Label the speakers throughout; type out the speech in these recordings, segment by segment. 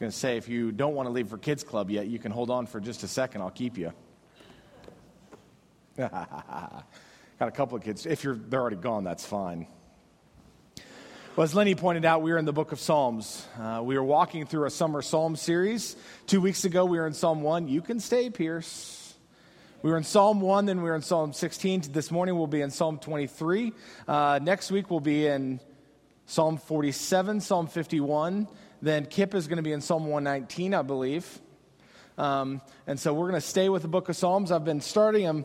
Speaker 1: going to say, if you don't want to leave for Kids Club yet, you can hold on for just a second. I'll keep you. Got a couple of kids. If you're, they're already gone, that's fine. Well, as Lenny pointed out, we are in the book of Psalms. Uh, we are walking through a summer psalm series. Two weeks ago, we were in Psalm 1. You can stay, Pierce. We were in Psalm 1, then we were in Psalm 16. This morning, we'll be in Psalm 23. Uh, next week, we'll be in Psalm 47, Psalm 51. Then Kip is going to be in Psalm 119, I believe. Um, and so we're going to stay with the book of Psalms. I've been starting them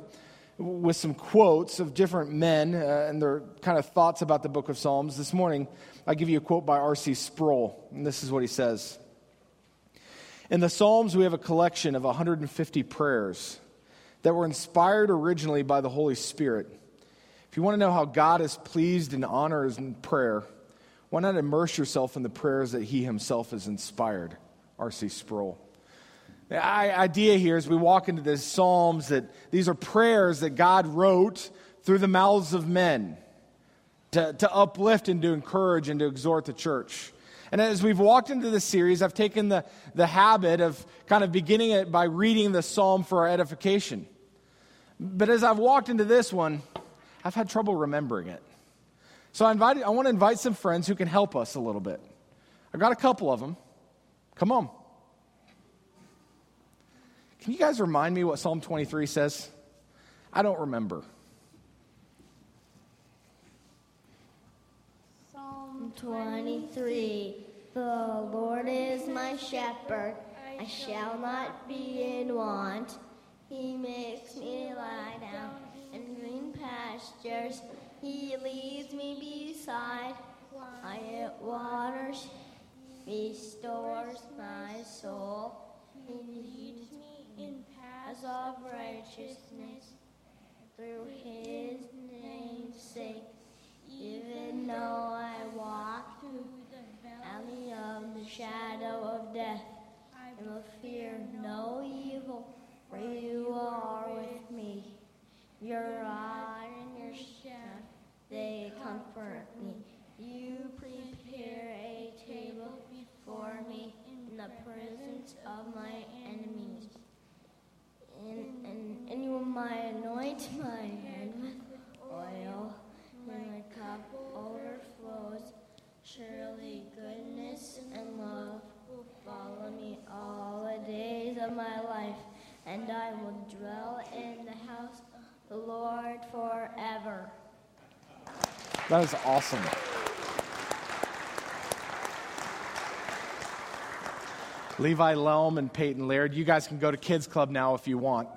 Speaker 1: with some quotes of different men uh, and their kind of thoughts about the book of Psalms. This morning, I give you a quote by R.C. Sproul, and this is what he says In the Psalms, we have a collection of 150 prayers that were inspired originally by the Holy Spirit. If you want to know how God is pleased and honors in prayer, why not immerse yourself in the prayers that He Himself has inspired? R.C. Sproul. The idea here is we walk into this Psalms that these are prayers that God wrote through the mouths of men to, to uplift and to encourage and to exhort the church. And as we've walked into this series, I've taken the, the habit of kind of beginning it by reading the psalm for our edification. But as I've walked into this one, I've had trouble remembering it. So I, invited, I want to invite some friends who can help us a little bit. I've got a couple of them. Come on. Can you guys remind me what Psalm 23 says? I don't remember.
Speaker 2: Psalm 23 The Lord is my shepherd, I shall not be in want. He makes me lie down in green pastures. He leads me beside quiet waters, restores my soul. He leads me in paths of righteousness through his name's sake. Even though I walk through the valley of the shadow of death, I will fear no evil, for you are with me. Your rod and your staff, they comfort me. You prepare a table before me in the presence of my enemies and, and, and you might anoint my head with oil, and my cup overflows. Surely goodness and love will follow me all the days of my life, and I will dwell in the house of the Lord forever.
Speaker 1: That is awesome. Levi Lelm and Peyton Laird, you guys can go to Kids Club now if you want.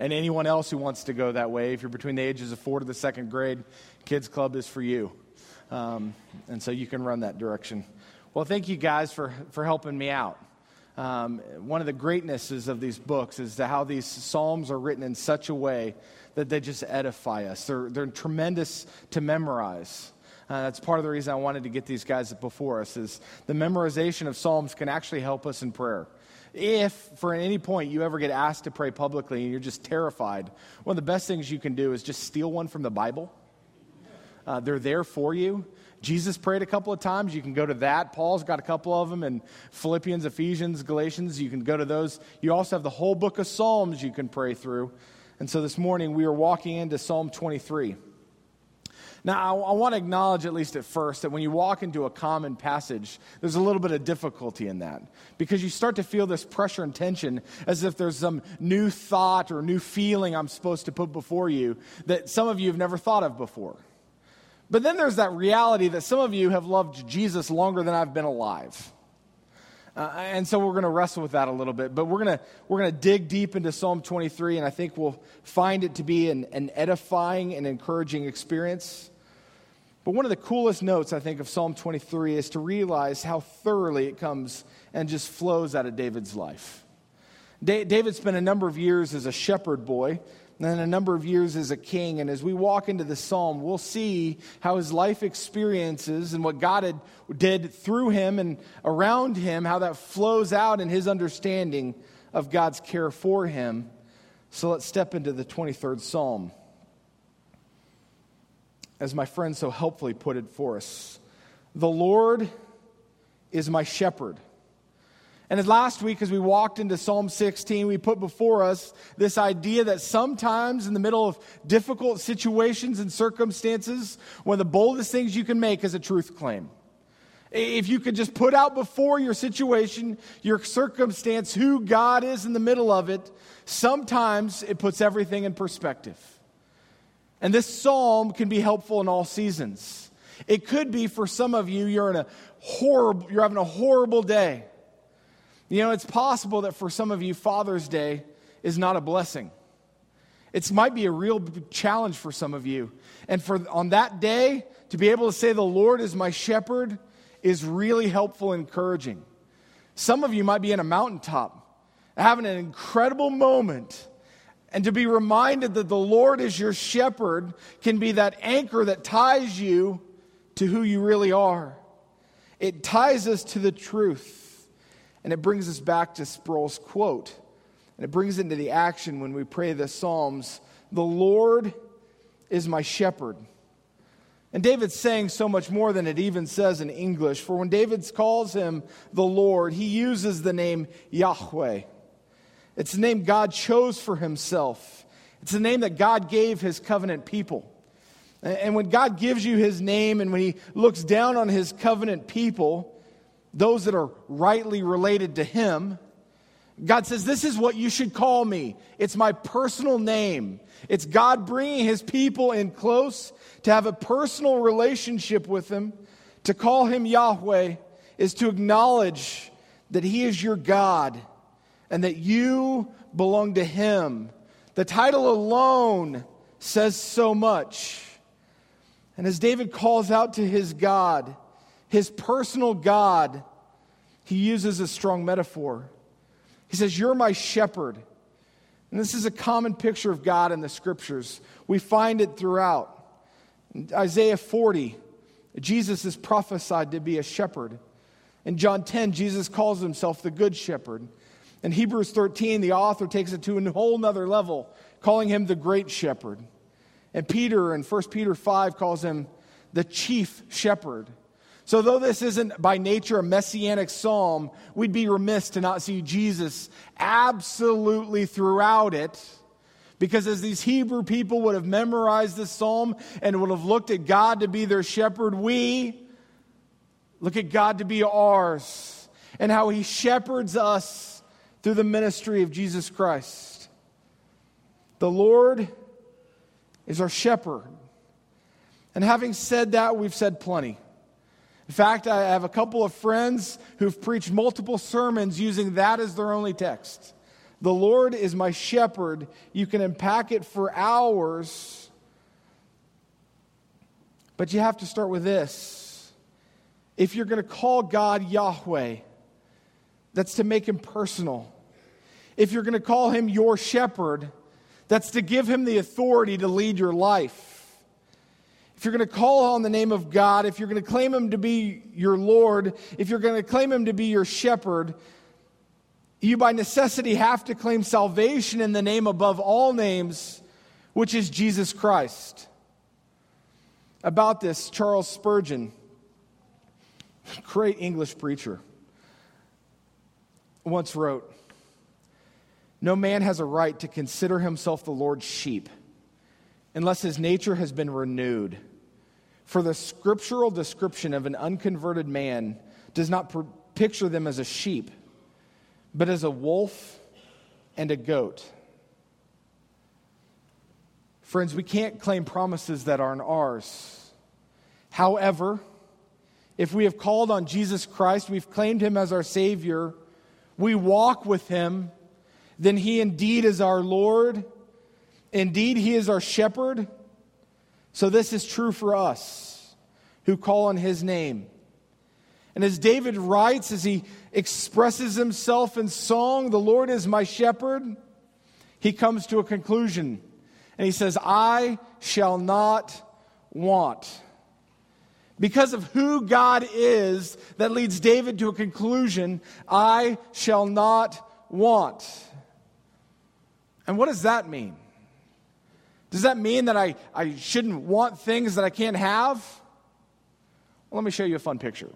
Speaker 1: And anyone else who wants to go that way, if you're between the ages of four to the second grade, Kids Club is for you. Um, and so you can run that direction. Well, thank you guys for, for helping me out. Um, one of the greatnesses of these books is how these psalms are written in such a way that they just edify us. They're, they're tremendous to memorize. Uh, that's part of the reason I wanted to get these guys before us is the memorization of Psalms can actually help us in prayer. If, for any point, you ever get asked to pray publicly and you're just terrified, one of the best things you can do is just steal one from the Bible. Uh, they're there for you. Jesus prayed a couple of times. You can go to that. Paul's got a couple of them in Philippians, Ephesians, Galatians. You can go to those. You also have the whole book of Psalms you can pray through. And so this morning we are walking into Psalm 23. Now, I, I want to acknowledge, at least at first, that when you walk into a common passage, there's a little bit of difficulty in that because you start to feel this pressure and tension as if there's some new thought or new feeling I'm supposed to put before you that some of you have never thought of before. But then there's that reality that some of you have loved Jesus longer than I've been alive. Uh, and so we're going to wrestle with that a little bit. But we're going to we're going to dig deep into Psalm 23, and I think we'll find it to be an, an edifying and encouraging experience. But one of the coolest notes, I think, of Psalm 23 is to realize how thoroughly it comes and just flows out of David's life. David spent a number of years as a shepherd boy, and then a number of years as a king. And as we walk into the psalm, we'll see how his life experiences and what God had, did through him and around him, how that flows out in his understanding of God's care for him. So let's step into the 23rd psalm as my friend so helpfully put it for us. The Lord is my shepherd. And as last week, as we walked into Psalm 16, we put before us this idea that sometimes in the middle of difficult situations and circumstances, one of the boldest things you can make is a truth claim. If you could just put out before your situation, your circumstance, who God is in the middle of it, sometimes it puts everything in perspective. And this psalm can be helpful in all seasons. It could be for some of you, you're in a horrible, you're having a horrible day. You know, it's possible that for some of you, Father's Day is not a blessing. It might be a real challenge for some of you. And for on that day, to be able to say, The Lord is my shepherd, is really helpful and encouraging. Some of you might be in a mountaintop, having an incredible moment. And to be reminded that the Lord is your shepherd can be that anchor that ties you to who you really are. It ties us to the truth. And it brings us back to Sproul's quote. And it brings into the action when we pray the Psalms The Lord is my shepherd. And David's saying so much more than it even says in English. For when David calls him the Lord, he uses the name Yahweh. It's the name God chose for himself, it's the name that God gave his covenant people. And when God gives you his name and when he looks down on his covenant people, those that are rightly related to him, God says, This is what you should call me. It's my personal name. It's God bringing his people in close to have a personal relationship with him. To call him Yahweh is to acknowledge that he is your God and that you belong to him. The title alone says so much. And as David calls out to his God, his personal God, he uses a strong metaphor. He says, You're my shepherd. And this is a common picture of God in the scriptures. We find it throughout. In Isaiah 40, Jesus is prophesied to be a shepherd. In John 10, Jesus calls himself the good shepherd. In Hebrews 13, the author takes it to a whole nother level, calling him the great shepherd. And Peter in 1 Peter 5 calls him the chief shepherd. So, though this isn't by nature a messianic psalm, we'd be remiss to not see Jesus absolutely throughout it. Because as these Hebrew people would have memorized this psalm and would have looked at God to be their shepherd, we look at God to be ours and how he shepherds us through the ministry of Jesus Christ. The Lord is our shepherd. And having said that, we've said plenty. In fact, I have a couple of friends who've preached multiple sermons using that as their only text. The Lord is my shepherd. You can unpack it for hours, but you have to start with this. If you're going to call God Yahweh, that's to make him personal. If you're going to call him your shepherd, that's to give him the authority to lead your life if you're going to call on the name of God, if you're going to claim Him to be your Lord, if you're going to claim Him to be your shepherd, you by necessity have to claim salvation in the name above all names, which is Jesus Christ. About this, Charles Spurgeon, great English preacher, once wrote No man has a right to consider himself the Lord's sheep unless his nature has been renewed. For the scriptural description of an unconverted man does not pr- picture them as a sheep, but as a wolf and a goat. Friends, we can't claim promises that aren't ours. However, if we have called on Jesus Christ, we've claimed him as our Savior, we walk with him, then he indeed is our Lord. Indeed, he is our shepherd so this is true for us who call on his name. And as David writes, as he expresses himself in song, the Lord is my shepherd, he comes to a conclusion. And he says, I shall not want. Because of who God is, that leads David to a conclusion I shall not want. And what does that mean? Does that mean that I, I shouldn't want things that I can't have? Well, let me show you a fun picture.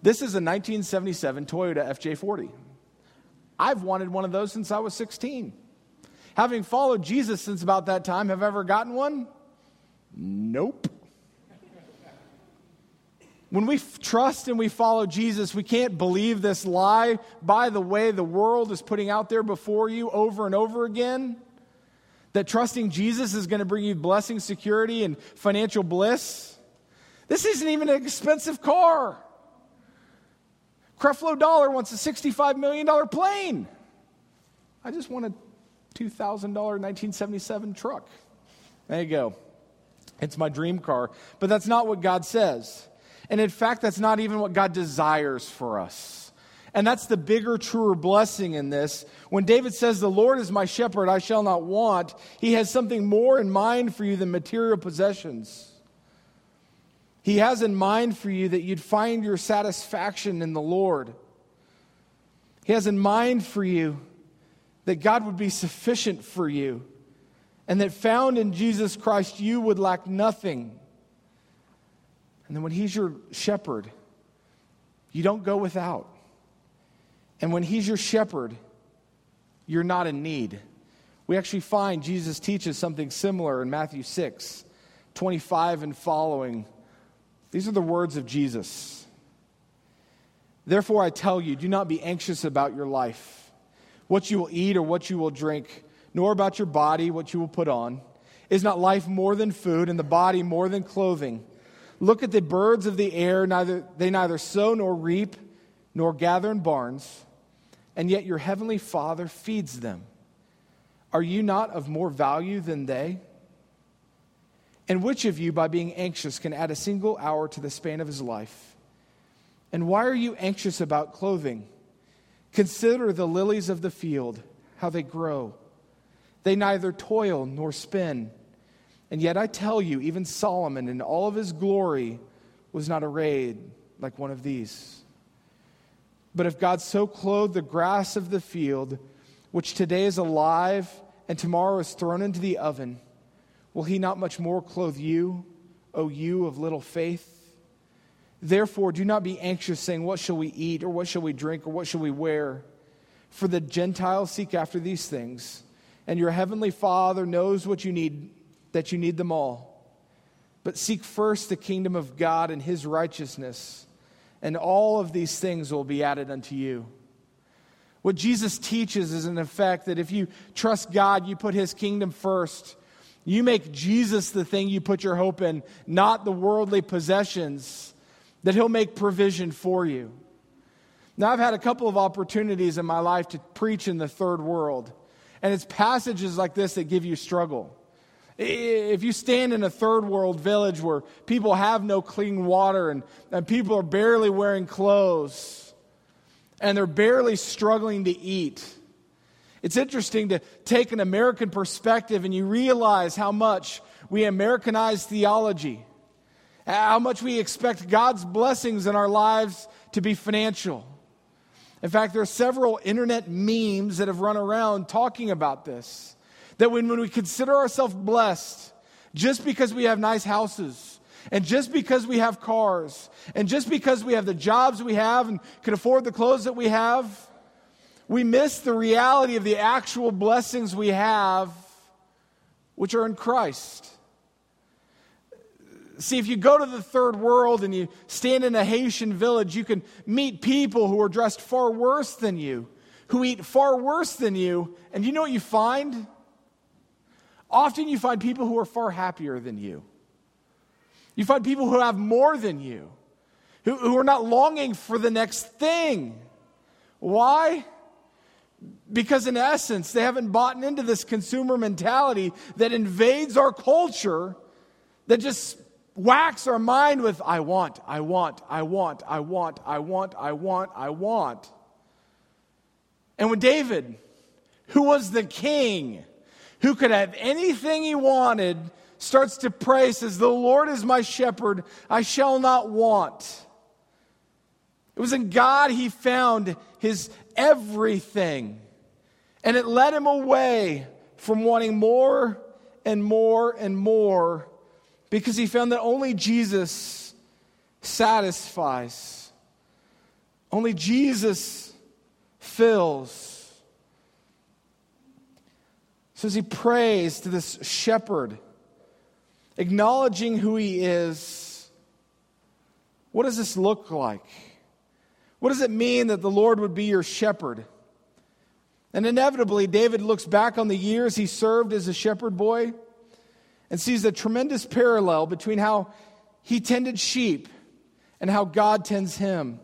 Speaker 1: This is a 1977 Toyota FJ40. I've wanted one of those since I was 16. Having followed Jesus since about that time, have I ever gotten one? Nope. When we f- trust and we follow Jesus, we can't believe this lie, by the way, the world is putting out there before you over and over again that trusting Jesus is going to bring you blessing, security, and financial bliss. This isn't even an expensive car. Creflo Dollar wants a $65 million plane. I just want a $2,000 1977 truck. There you go. It's my dream car. But that's not what God says. And in fact, that's not even what God desires for us. And that's the bigger, truer blessing in this. When David says, The Lord is my shepherd, I shall not want, he has something more in mind for you than material possessions. He has in mind for you that you'd find your satisfaction in the Lord. He has in mind for you that God would be sufficient for you and that found in Jesus Christ you would lack nothing. And then when He's your shepherd, you don't go without. And when He's your shepherd, you're not in need. We actually find Jesus teaches something similar in Matthew 6 25 and following. These are the words of Jesus. Therefore, I tell you, do not be anxious about your life, what you will eat or what you will drink, nor about your body, what you will put on. Is not life more than food, and the body more than clothing? Look at the birds of the air, neither, they neither sow nor reap nor gather in barns, and yet your heavenly Father feeds them. Are you not of more value than they? And which of you, by being anxious, can add a single hour to the span of his life? And why are you anxious about clothing? Consider the lilies of the field, how they grow. They neither toil nor spin. And yet I tell you, even Solomon in all of his glory was not arrayed like one of these. But if God so clothed the grass of the field, which today is alive and tomorrow is thrown into the oven, will he not much more clothe you, O you of little faith? Therefore, do not be anxious, saying, What shall we eat, or what shall we drink, or what shall we wear? For the Gentiles seek after these things, and your heavenly Father knows what you need that you need them all. But seek first the kingdom of God and his righteousness, and all of these things will be added unto you. What Jesus teaches is, in effect, that if you trust God, you put his kingdom first. You make Jesus the thing you put your hope in, not the worldly possessions, that he'll make provision for you. Now, I've had a couple of opportunities in my life to preach in the third world, and it's passages like this that give you struggle. If you stand in a third world village where people have no clean water and, and people are barely wearing clothes and they're barely struggling to eat, it's interesting to take an American perspective and you realize how much we Americanize theology, how much we expect God's blessings in our lives to be financial. In fact, there are several internet memes that have run around talking about this. That when, when we consider ourselves blessed, just because we have nice houses, and just because we have cars, and just because we have the jobs we have and can afford the clothes that we have, we miss the reality of the actual blessings we have, which are in Christ. See, if you go to the third world and you stand in a Haitian village, you can meet people who are dressed far worse than you, who eat far worse than you, and you know what you find? Often you find people who are far happier than you. You find people who have more than you, who, who are not longing for the next thing. Why? Because, in essence, they haven't bought into this consumer mentality that invades our culture, that just whacks our mind with, I want, I want, I want, I want, I want, I want, I want. And when David, who was the king, who could have anything he wanted, starts to pray, says, The Lord is my shepherd, I shall not want. It was in God he found his everything. And it led him away from wanting more and more and more because he found that only Jesus satisfies. Only Jesus fills. So as he prays to this shepherd, acknowledging who he is, what does this look like? What does it mean that the Lord would be your shepherd? And inevitably, David looks back on the years he served as a shepherd boy and sees a tremendous parallel between how he tended sheep and how God tends him.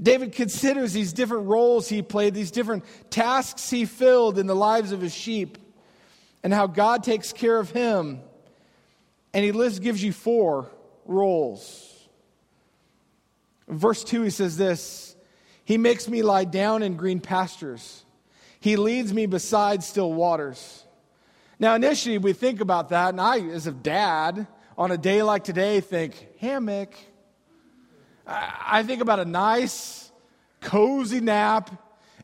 Speaker 1: David considers these different roles he played, these different tasks he filled in the lives of his sheep, and how God takes care of him. And he lists, gives you four roles. verse 2, he says this He makes me lie down in green pastures, He leads me beside still waters. Now, initially, we think about that, and I, as a dad, on a day like today, think hammock. I think about a nice, cozy nap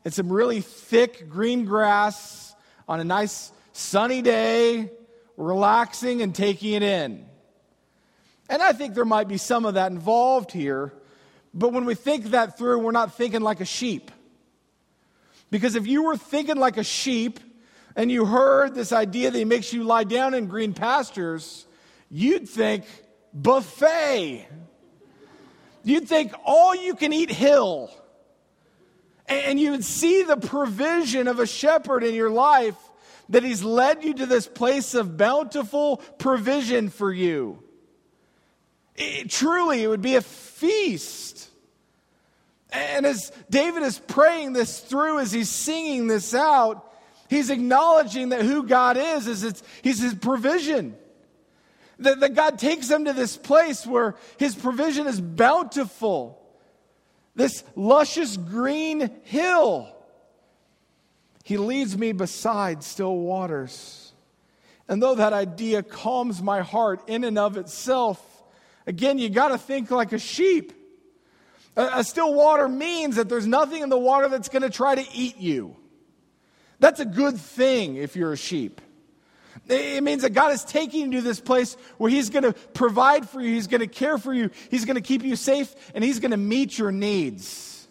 Speaker 1: and some really thick green grass on a nice sunny day, relaxing and taking it in. And I think there might be some of that involved here, but when we think that through, we're not thinking like a sheep. Because if you were thinking like a sheep and you heard this idea that he makes you lie down in green pastures, you'd think buffet. You'd think all you can eat hill. And you would see the provision of a shepherd in your life that he's led you to this place of bountiful provision for you. It, truly, it would be a feast. And as David is praying this through, as he's singing this out, he's acknowledging that who God is, is it's, he's his provision. That, that God takes them to this place where his provision is bountiful. This luscious green hill. He leads me beside still waters. And though that idea calms my heart in and of itself, again, you got to think like a sheep. A, a still water means that there's nothing in the water that's going to try to eat you. That's a good thing if you're a sheep. It means that God is taking you to this place where He's going to provide for you, He's going to care for you, He's going to keep you safe, and He's going to meet your needs.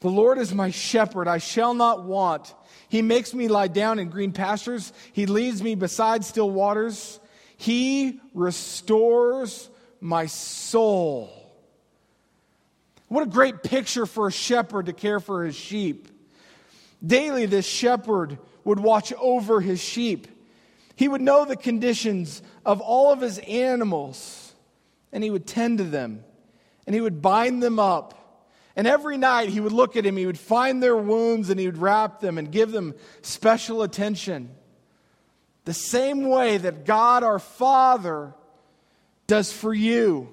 Speaker 1: The Lord is my shepherd, I shall not want. He makes me lie down in green pastures, He leads me beside still waters, He restores my soul. What a great picture for a shepherd to care for his sheep. Daily, this shepherd would watch over his sheep. He would know the conditions of all of his animals, and he would tend to them, and he would bind them up. And every night he would look at him, he would find their wounds, and he would wrap them and give them special attention. The same way that God our Father does for you.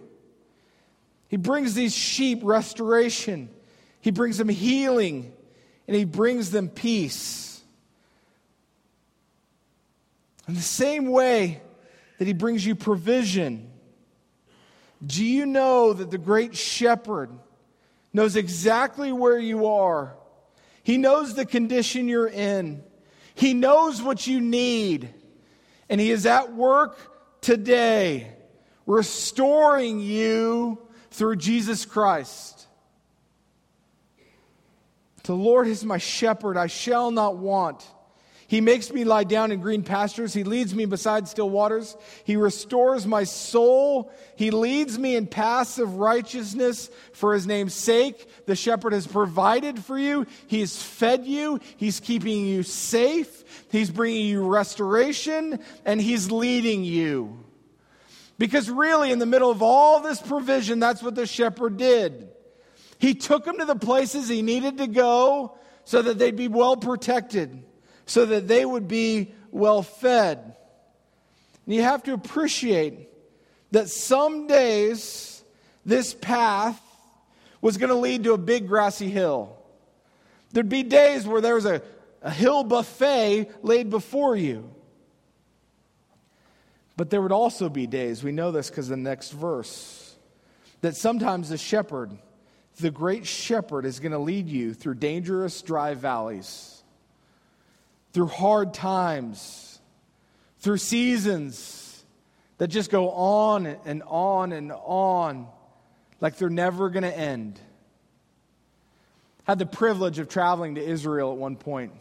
Speaker 1: He brings these sheep restoration, he brings them healing, and he brings them peace. In the same way that He brings you provision, do you know that the great shepherd knows exactly where you are? He knows the condition you're in, He knows what you need, and He is at work today restoring you through Jesus Christ. The Lord is my shepherd, I shall not want. He makes me lie down in green pastures. He leads me beside still waters. He restores my soul. He leads me in paths of righteousness for his name's sake. The shepherd has provided for you. He's fed you. He's keeping you safe. He's bringing you restoration and he's leading you. Because really, in the middle of all this provision, that's what the shepherd did. He took them to the places he needed to go so that they'd be well protected so that they would be well fed. And you have to appreciate that some days this path was going to lead to a big grassy hill. There'd be days where there was a, a hill buffet laid before you. But there would also be days, we know this because the next verse, that sometimes the shepherd, the great shepherd, is going to lead you through dangerous dry valleys through hard times, through seasons that just go on and on and on like they're never going to end. I Had the privilege of traveling to Israel at one point.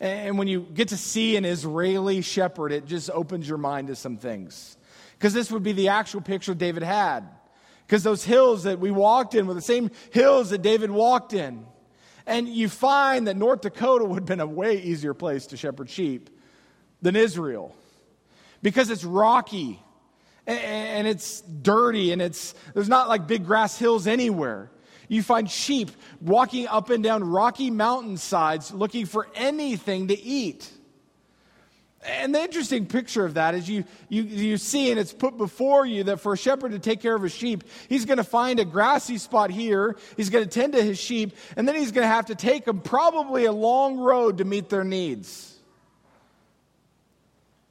Speaker 1: And when you get to see an Israeli shepherd, it just opens your mind to some things. Because this would be the actual picture David had. Because those hills that we walked in were the same hills that David walked in. And you find that North Dakota would have been a way easier place to shepherd sheep than Israel. Because it's rocky and it's dirty and it's there's not like big grass hills anywhere. You find sheep walking up and down rocky mountainsides looking for anything to eat. And the interesting picture of that is you, you, you see, and it's put before you that for a shepherd to take care of his sheep, he's going to find a grassy spot here, he's going to tend to his sheep, and then he's going to have to take them probably a long road to meet their needs.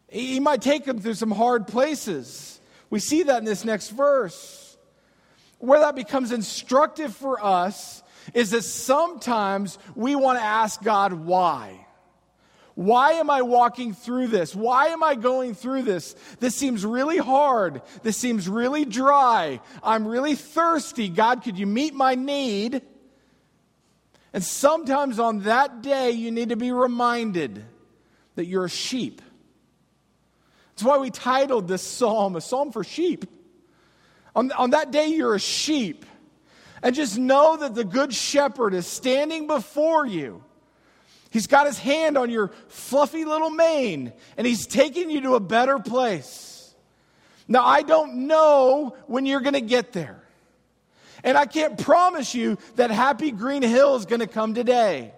Speaker 1: He might take them through some hard places. We see that in this next verse. Where that becomes instructive for us is that sometimes we want to ask God why. Why am I walking through this? Why am I going through this? This seems really hard. This seems really dry. I'm really thirsty. God, could you meet my need? And sometimes on that day, you need to be reminded that you're a sheep. That's why we titled this psalm a psalm for sheep. On, on that day, you're a sheep. And just know that the good shepherd is standing before you He's got his hand on your fluffy little mane and he's taking you to a better place. Now, I don't know when you're going to get there. And I can't promise you that happy green hill is going to come today.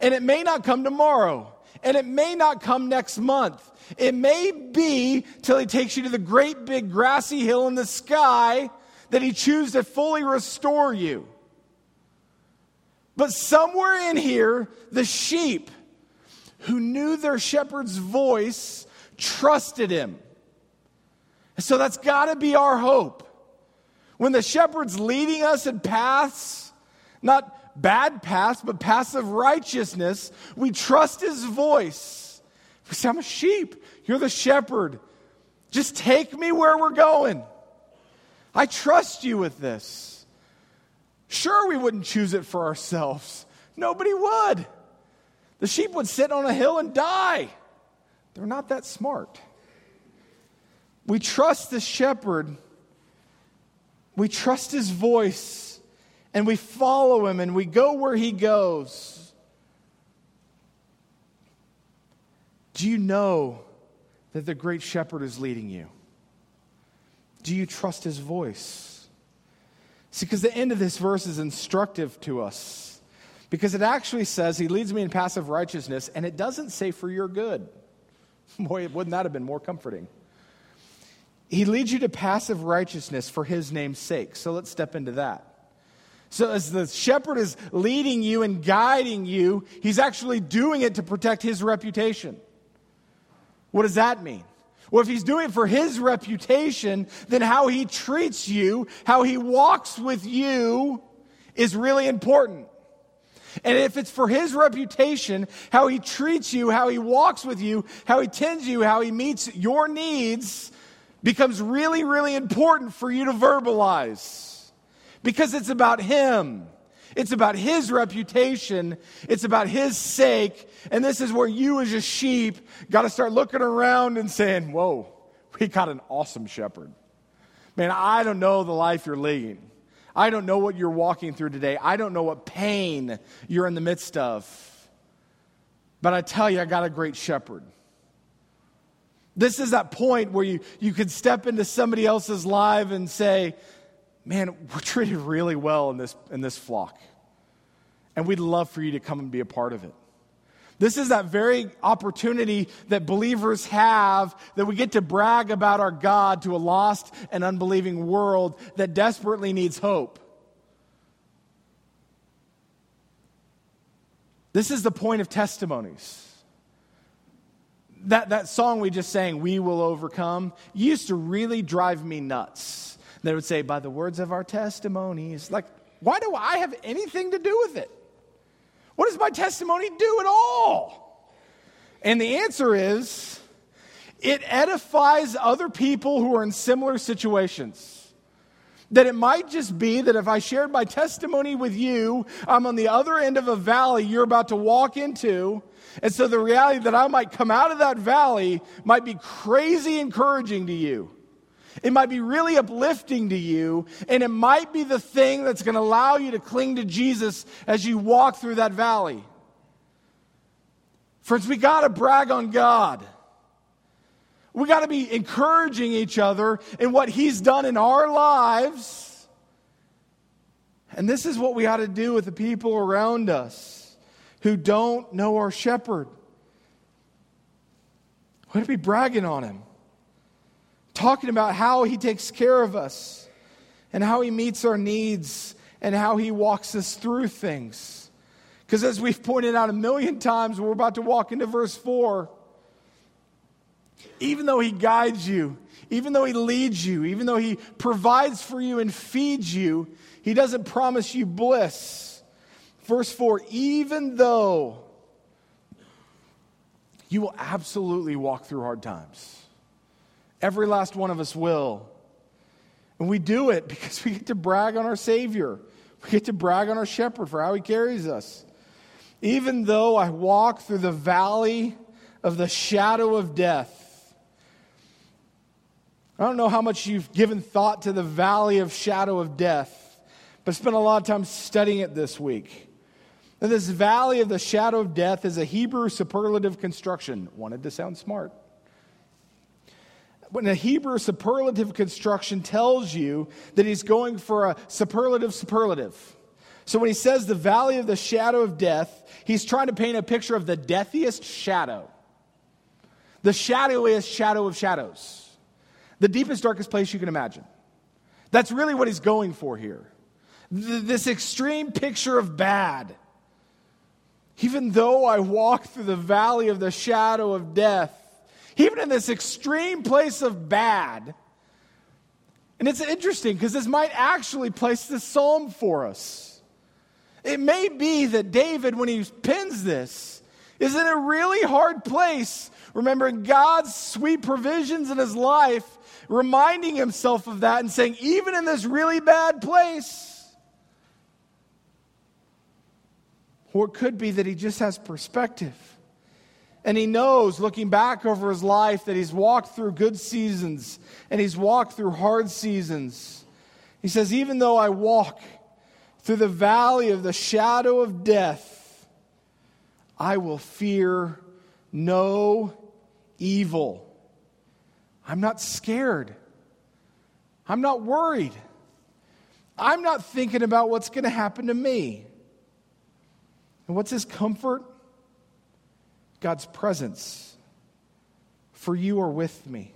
Speaker 1: And it may not come tomorrow. And it may not come next month. It may be till he takes you to the great big grassy hill in the sky that he chooses to fully restore you. But somewhere in here, the sheep who knew their shepherd's voice trusted him. So that's got to be our hope. When the shepherd's leading us in paths, not bad paths, but paths of righteousness, we trust his voice. We say, I'm a sheep. You're the shepherd. Just take me where we're going. I trust you with this. Sure, we wouldn't choose it for ourselves. Nobody would. The sheep would sit on a hill and die. They're not that smart. We trust the shepherd, we trust his voice, and we follow him and we go where he goes. Do you know that the great shepherd is leading you? Do you trust his voice? See, because the end of this verse is instructive to us. Because it actually says, He leads me in passive righteousness, and it doesn't say for your good. Boy, wouldn't that have been more comforting? He leads you to passive righteousness for His name's sake. So let's step into that. So, as the shepherd is leading you and guiding you, he's actually doing it to protect his reputation. What does that mean? Well, if he's doing it for his reputation, then how he treats you, how he walks with you, is really important. And if it's for his reputation, how he treats you, how he walks with you, how he tends you, how he meets your needs, becomes really, really important for you to verbalize. Because it's about him. It's about his reputation. It's about his sake. And this is where you, as a sheep, got to start looking around and saying, Whoa, we got an awesome shepherd. Man, I don't know the life you're leading. I don't know what you're walking through today. I don't know what pain you're in the midst of. But I tell you, I got a great shepherd. This is that point where you, you can step into somebody else's life and say, man, we're treated really well in this, in this flock. And we'd love for you to come and be a part of it. This is that very opportunity that believers have that we get to brag about our God to a lost and unbelieving world that desperately needs hope. This is the point of testimonies. That, that song we just sang, We Will Overcome, used to really drive me nuts they would say, by the words of our testimonies. Like, why do I have anything to do with it? What does my testimony do at all? And the answer is it edifies other people who are in similar situations. That it might just be that if I shared my testimony with you, I'm on the other end of a valley you're about to walk into. And so the reality that I might come out of that valley might be crazy encouraging to you. It might be really uplifting to you, and it might be the thing that's going to allow you to cling to Jesus as you walk through that valley. Friends, we got to brag on God. We got to be encouraging each other in what He's done in our lives. And this is what we ought to do with the people around us who don't know our shepherd. We ought to be bragging on Him talking about how He takes care of us and how He meets our needs and how He walks us through things. Because as we've pointed out a million times, we're about to walk into verse 4. Even though He guides you, even though He leads you, even though He provides for you and feeds you, He doesn't promise you bliss. Verse 4 even though you will absolutely walk through hard times. Every last one of us will. And we do it because we get to brag on our Savior. We get to brag on our shepherd for how he carries us. Even though I walk through the valley of the shadow of death, I don't know how much you've given thought to the valley of shadow of death, but spent a lot of time studying it this week. And this valley of the shadow of death is a Hebrew superlative construction. Wanted to sound smart when a Hebrew superlative construction tells you that he's going for a superlative superlative. So when he says the valley of the shadow of death, he's trying to paint a picture of the deathiest shadow, the shadowiest shadow of shadows, the deepest, darkest place you can imagine. That's really what he's going for here. This extreme picture of bad. Even though I walk through the valley of the shadow of death, even in this extreme place of bad. And it's interesting because this might actually place the psalm for us. It may be that David, when he pins this, is in a really hard place, remembering God's sweet provisions in his life, reminding himself of that and saying, even in this really bad place, or it could be that he just has perspective. And he knows, looking back over his life, that he's walked through good seasons and he's walked through hard seasons. He says, Even though I walk through the valley of the shadow of death, I will fear no evil. I'm not scared. I'm not worried. I'm not thinking about what's going to happen to me. And what's his comfort? God's presence for you are with me.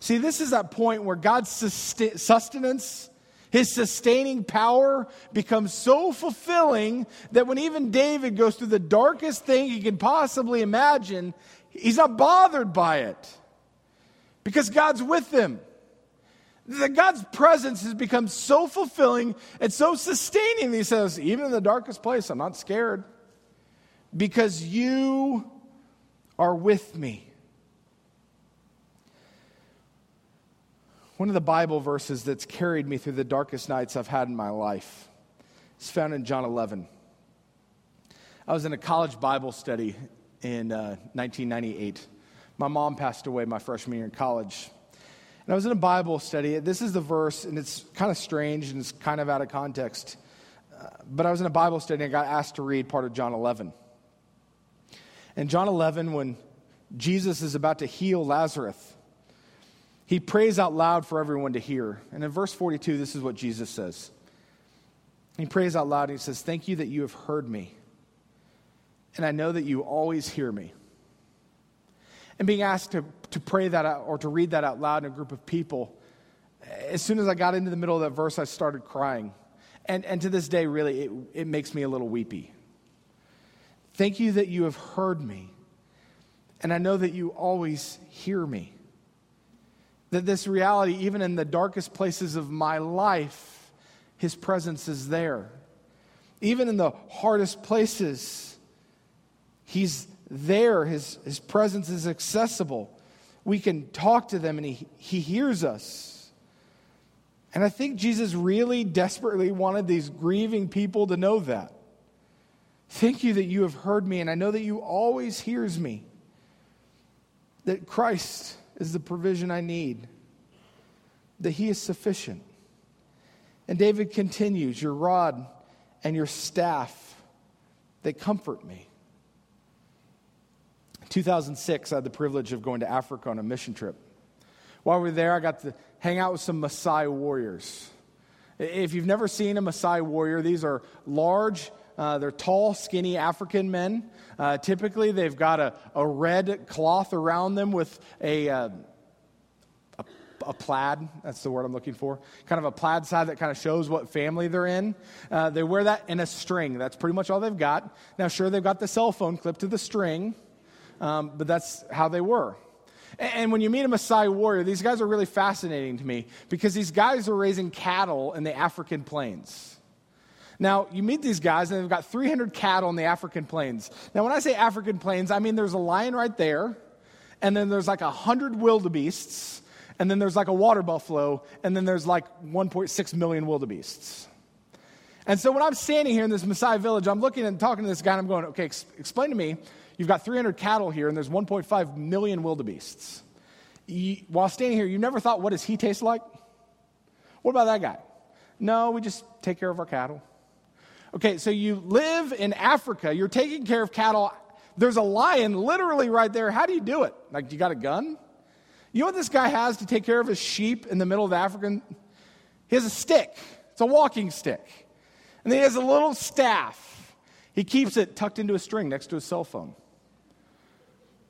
Speaker 1: See, this is that point where God's sustenance, his sustaining power becomes so fulfilling that when even David goes through the darkest thing he can possibly imagine, he's not bothered by it because God's with him. That God's presence has become so fulfilling and so sustaining. He says, even in the darkest place, I'm not scared because you are with me. One of the Bible verses that's carried me through the darkest nights I've had in my life is found in John 11. I was in a college Bible study in uh, 1998. My mom passed away my freshman year in college. And I was in a Bible study. This is the verse, and it's kind of strange and it's kind of out of context. Uh, but I was in a Bible study and I got asked to read part of John 11. In John 11, when Jesus is about to heal Lazarus, he prays out loud for everyone to hear. And in verse 42, this is what Jesus says. He prays out loud and he says, Thank you that you have heard me. And I know that you always hear me. And being asked to, to pray that out or to read that out loud in a group of people, as soon as I got into the middle of that verse, I started crying. And, and to this day, really, it, it makes me a little weepy. Thank you that you have heard me. And I know that you always hear me. That this reality, even in the darkest places of my life, His presence is there. Even in the hardest places, He's there. His, his presence is accessible. We can talk to them and he, he hears us. And I think Jesus really desperately wanted these grieving people to know that. Thank you that you have heard me, and I know that you always hears me. That Christ is the provision I need. That he is sufficient. And David continues, Your rod and your staff, they comfort me. 2006, I had the privilege of going to Africa on a mission trip. While we were there, I got to hang out with some Maasai warriors. If you've never seen a Maasai warrior, these are large, uh, they're tall, skinny African men. Uh, typically, they've got a, a red cloth around them with a, uh, a, a, plaid. That's the word I'm looking for. Kind of a plaid side that kind of shows what family they're in. Uh, they wear that in a string. That's pretty much all they've got. Now, sure, they've got the cell phone clipped to the string, um, but that's how they were. And when you meet a Maasai warrior, these guys are really fascinating to me because these guys are raising cattle in the African plains. Now, you meet these guys, and they've got 300 cattle in the African plains. Now, when I say African plains, I mean there's a lion right there, and then there's like 100 wildebeests, and then there's like a water buffalo, and then there's like 1.6 million wildebeests. And so when I'm standing here in this Maasai village, I'm looking and talking to this guy, and I'm going, okay, ex- explain to me You've got 300 cattle here, and there's 1.5 million wildebeests. You, while standing here, you never thought, what does he taste like? What about that guy? No, we just take care of our cattle. Okay, so you live in Africa, you're taking care of cattle. There's a lion literally right there. How do you do it? Like, you got a gun? You know what this guy has to take care of his sheep in the middle of Africa? He has a stick, it's a walking stick. And he has a little staff. He keeps it tucked into a string next to his cell phone.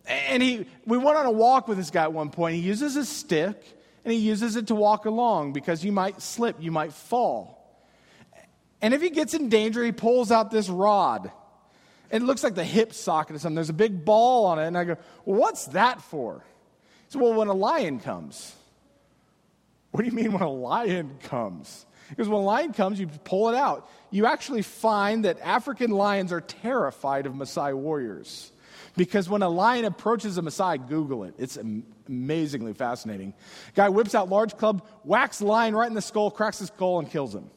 Speaker 1: And he, we went on a walk with this guy at one point. He uses a stick and he uses it to walk along because you might slip, you might fall. And if he gets in danger, he pulls out this rod. It looks like the hip socket or something. There's a big ball on it. And I go, well, what's that for? He said, well, when a lion comes. What do you mean when a lion comes? Because when a lion comes, you pull it out. You actually find that African lions are terrified of Maasai warriors. Because when a lion approaches a Maasai, Google it. It's amazingly fascinating. Guy whips out large club, whacks lion right in the skull, cracks his skull, and kills him.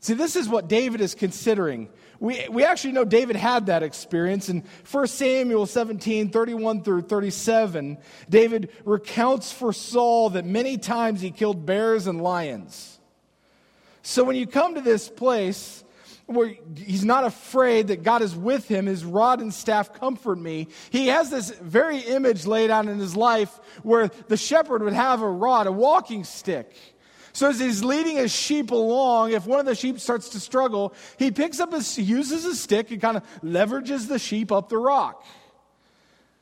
Speaker 1: See, this is what David is considering. We, we actually know David had that experience. In 1 Samuel 17, 31 through 37, David recounts for Saul that many times he killed bears and lions. So when you come to this place, where he's not afraid that God is with him. His rod and staff comfort me. He has this very image laid out in his life where the shepherd would have a rod, a walking stick. So as he's leading his sheep along, if one of the sheep starts to struggle, he picks up his, uses a stick and kind of leverages the sheep up the rock.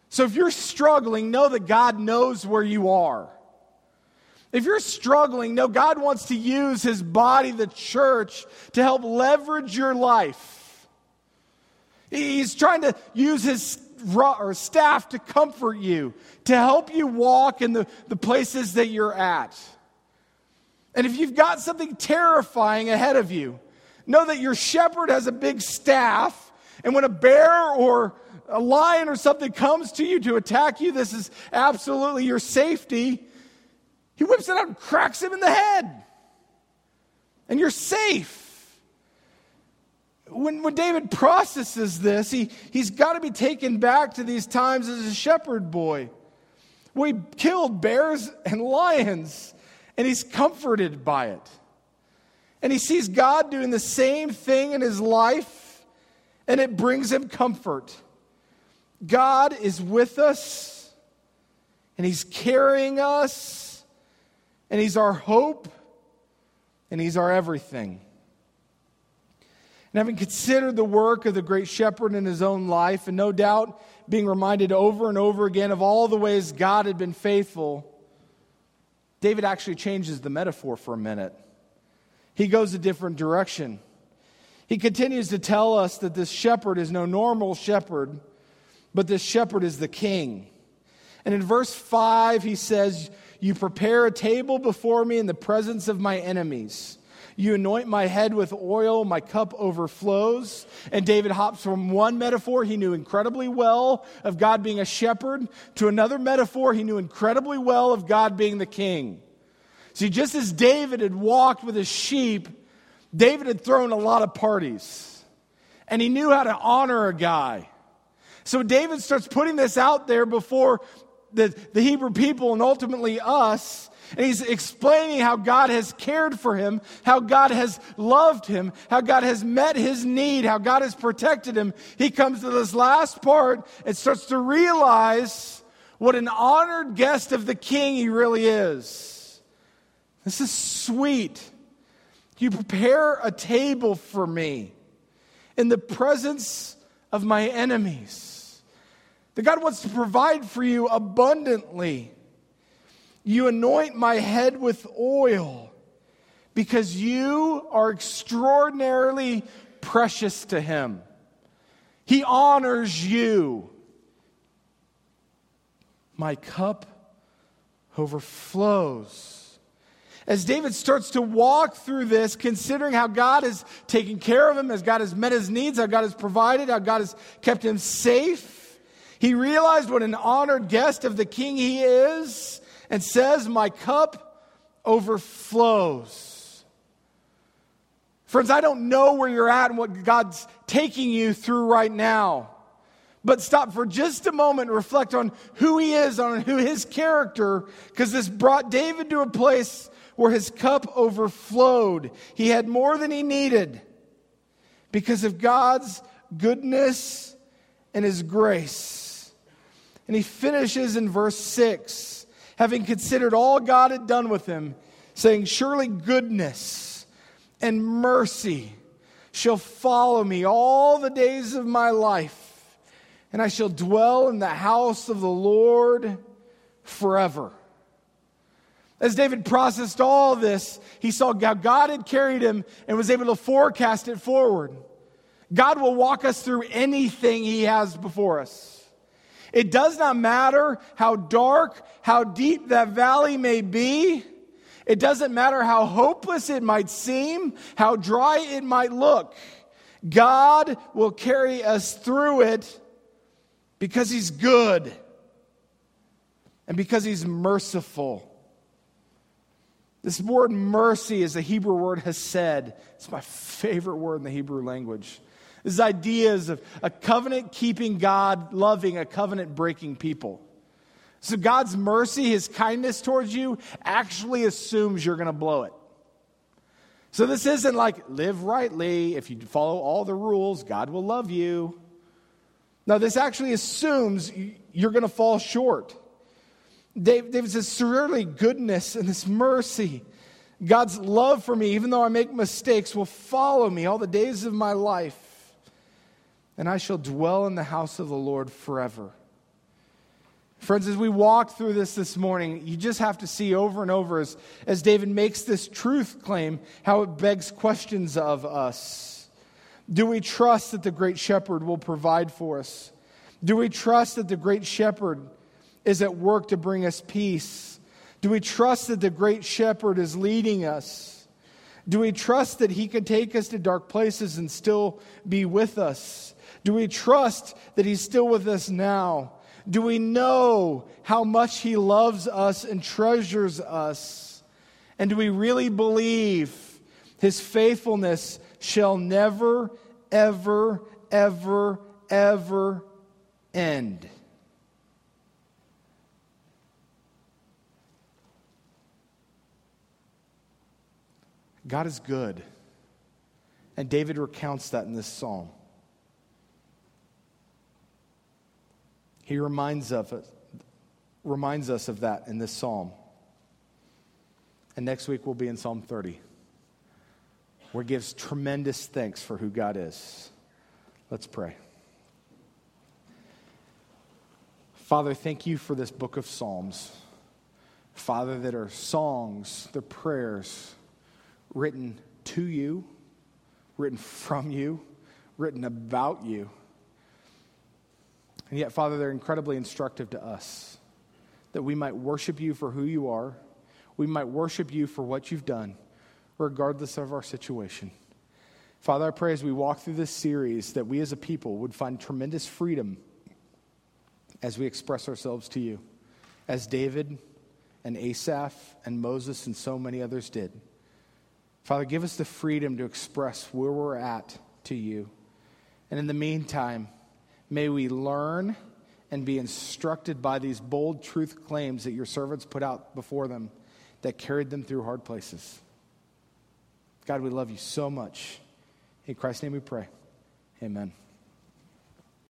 Speaker 1: So if you're struggling, know that God knows where you are. If you're struggling, know God wants to use his body, the church, to help leverage your life. He's trying to use his or staff to comfort you, to help you walk in the, the places that you're at. And if you've got something terrifying ahead of you, know that your shepherd has a big staff, and when a bear or a lion or something comes to you to attack you, this is absolutely your safety. He whips it out and cracks him in the head. And you're safe. When, when David processes this, he, he's got to be taken back to these times as a shepherd boy, We killed bears and lions, and he's comforted by it. And he sees God doing the same thing in his life, and it brings him comfort. God is with us, and he's carrying us and He's our hope, and He's our everything. And having considered the work of the great shepherd in his own life, and no doubt being reminded over and over again of all the ways God had been faithful, David actually changes the metaphor for a minute. He goes a different direction. He continues to tell us that this shepherd is no normal shepherd, but this shepherd is the king. And in verse 5, he says, you prepare a table before me in the presence of my enemies. You anoint my head with oil, my cup overflows. And David hops from one metaphor he knew incredibly well of God being a shepherd to another metaphor he knew incredibly well of God being the king. See, just as David had walked with his sheep, David had thrown a lot of parties. And he knew how to honor a guy. So David starts putting this out there before the, the Hebrew people and ultimately us. And he's explaining how God has cared for him, how God has loved him, how God has met his need, how God has protected him. He comes to this last part and starts to realize what an honored guest of the king he really is. This is sweet. You prepare a table for me in the presence of my enemies. That God wants to provide for you abundantly. You anoint my head with oil because you are extraordinarily precious to Him. He honors you. My cup overflows. As David starts to walk through this, considering how God has taken care of him, as God has met his needs, how God has provided, how God has kept him safe, he realized what an honored guest of the king he is and says, My cup overflows. Friends, I don't know where you're at and what God's taking you through right now. But stop for just a moment and reflect on who he is, on who his character, because this brought David to a place where his cup overflowed. He had more than he needed because of God's goodness and his grace. And he finishes in verse 6 having considered all God had done with him, saying, Surely goodness and mercy shall follow me all the days of my life and I shall dwell in the house of the Lord forever. As David processed all this, he saw how God had carried him and was able to forecast it forward. God will walk us through anything he has before us. It does not matter how dark, how deep that valley may be. It doesn't matter how hopeless it might seem, how dry it might look. God will carry us through it because he's good and because he's merciful. This word mercy is a Hebrew word hesed. It's my favorite word in the Hebrew language. This ideas of a covenant keeping God loving a covenant breaking people. So God's mercy, his kindness towards you, actually assumes you're going to blow it. So this isn't like live rightly. If you follow all the rules, God will love you. Now, this actually assumes you're going to fall short. David says, surely goodness and this mercy, God's love for me, even though I make mistakes, will follow me all the days of my life. And I shall dwell in the house of the Lord forever. Friends, as we walk through this this morning, you just have to see over and over as, as David makes this truth claim, how it begs questions of us. Do we trust that the great shepherd will provide for us? Do we trust that the great shepherd is at work to bring us peace? Do we trust that the great shepherd is leading us? Do we trust that he can take us to dark places and still be with us? Do we trust that he's still with us now? Do we know how much he loves us and treasures us? And do we really believe his faithfulness shall never, ever, ever, ever end. God is good. And David recounts that in this psalm. He reminds, of it, reminds us of that in this psalm. And next week we'll be in Psalm 30 where he gives tremendous thanks for who God is. Let's pray. Father, thank you for this book of Psalms. Father, that are songs, the prayers written to you, written from you, written about you. And yet, Father, they're incredibly instructive to us that we might worship you for who you are, we might worship you for what you've done regardless of our situation. Father, I pray as we walk through this series that we as a people would find tremendous freedom as we express ourselves to you, as David and Asaph and Moses and so many others did. Father, give us the freedom to express where we're at to you. And in the meantime, may we learn and be instructed by these bold truth claims that your servants put out before them that carried them through hard places. God, we love you so much. In Christ's name we pray. Amen.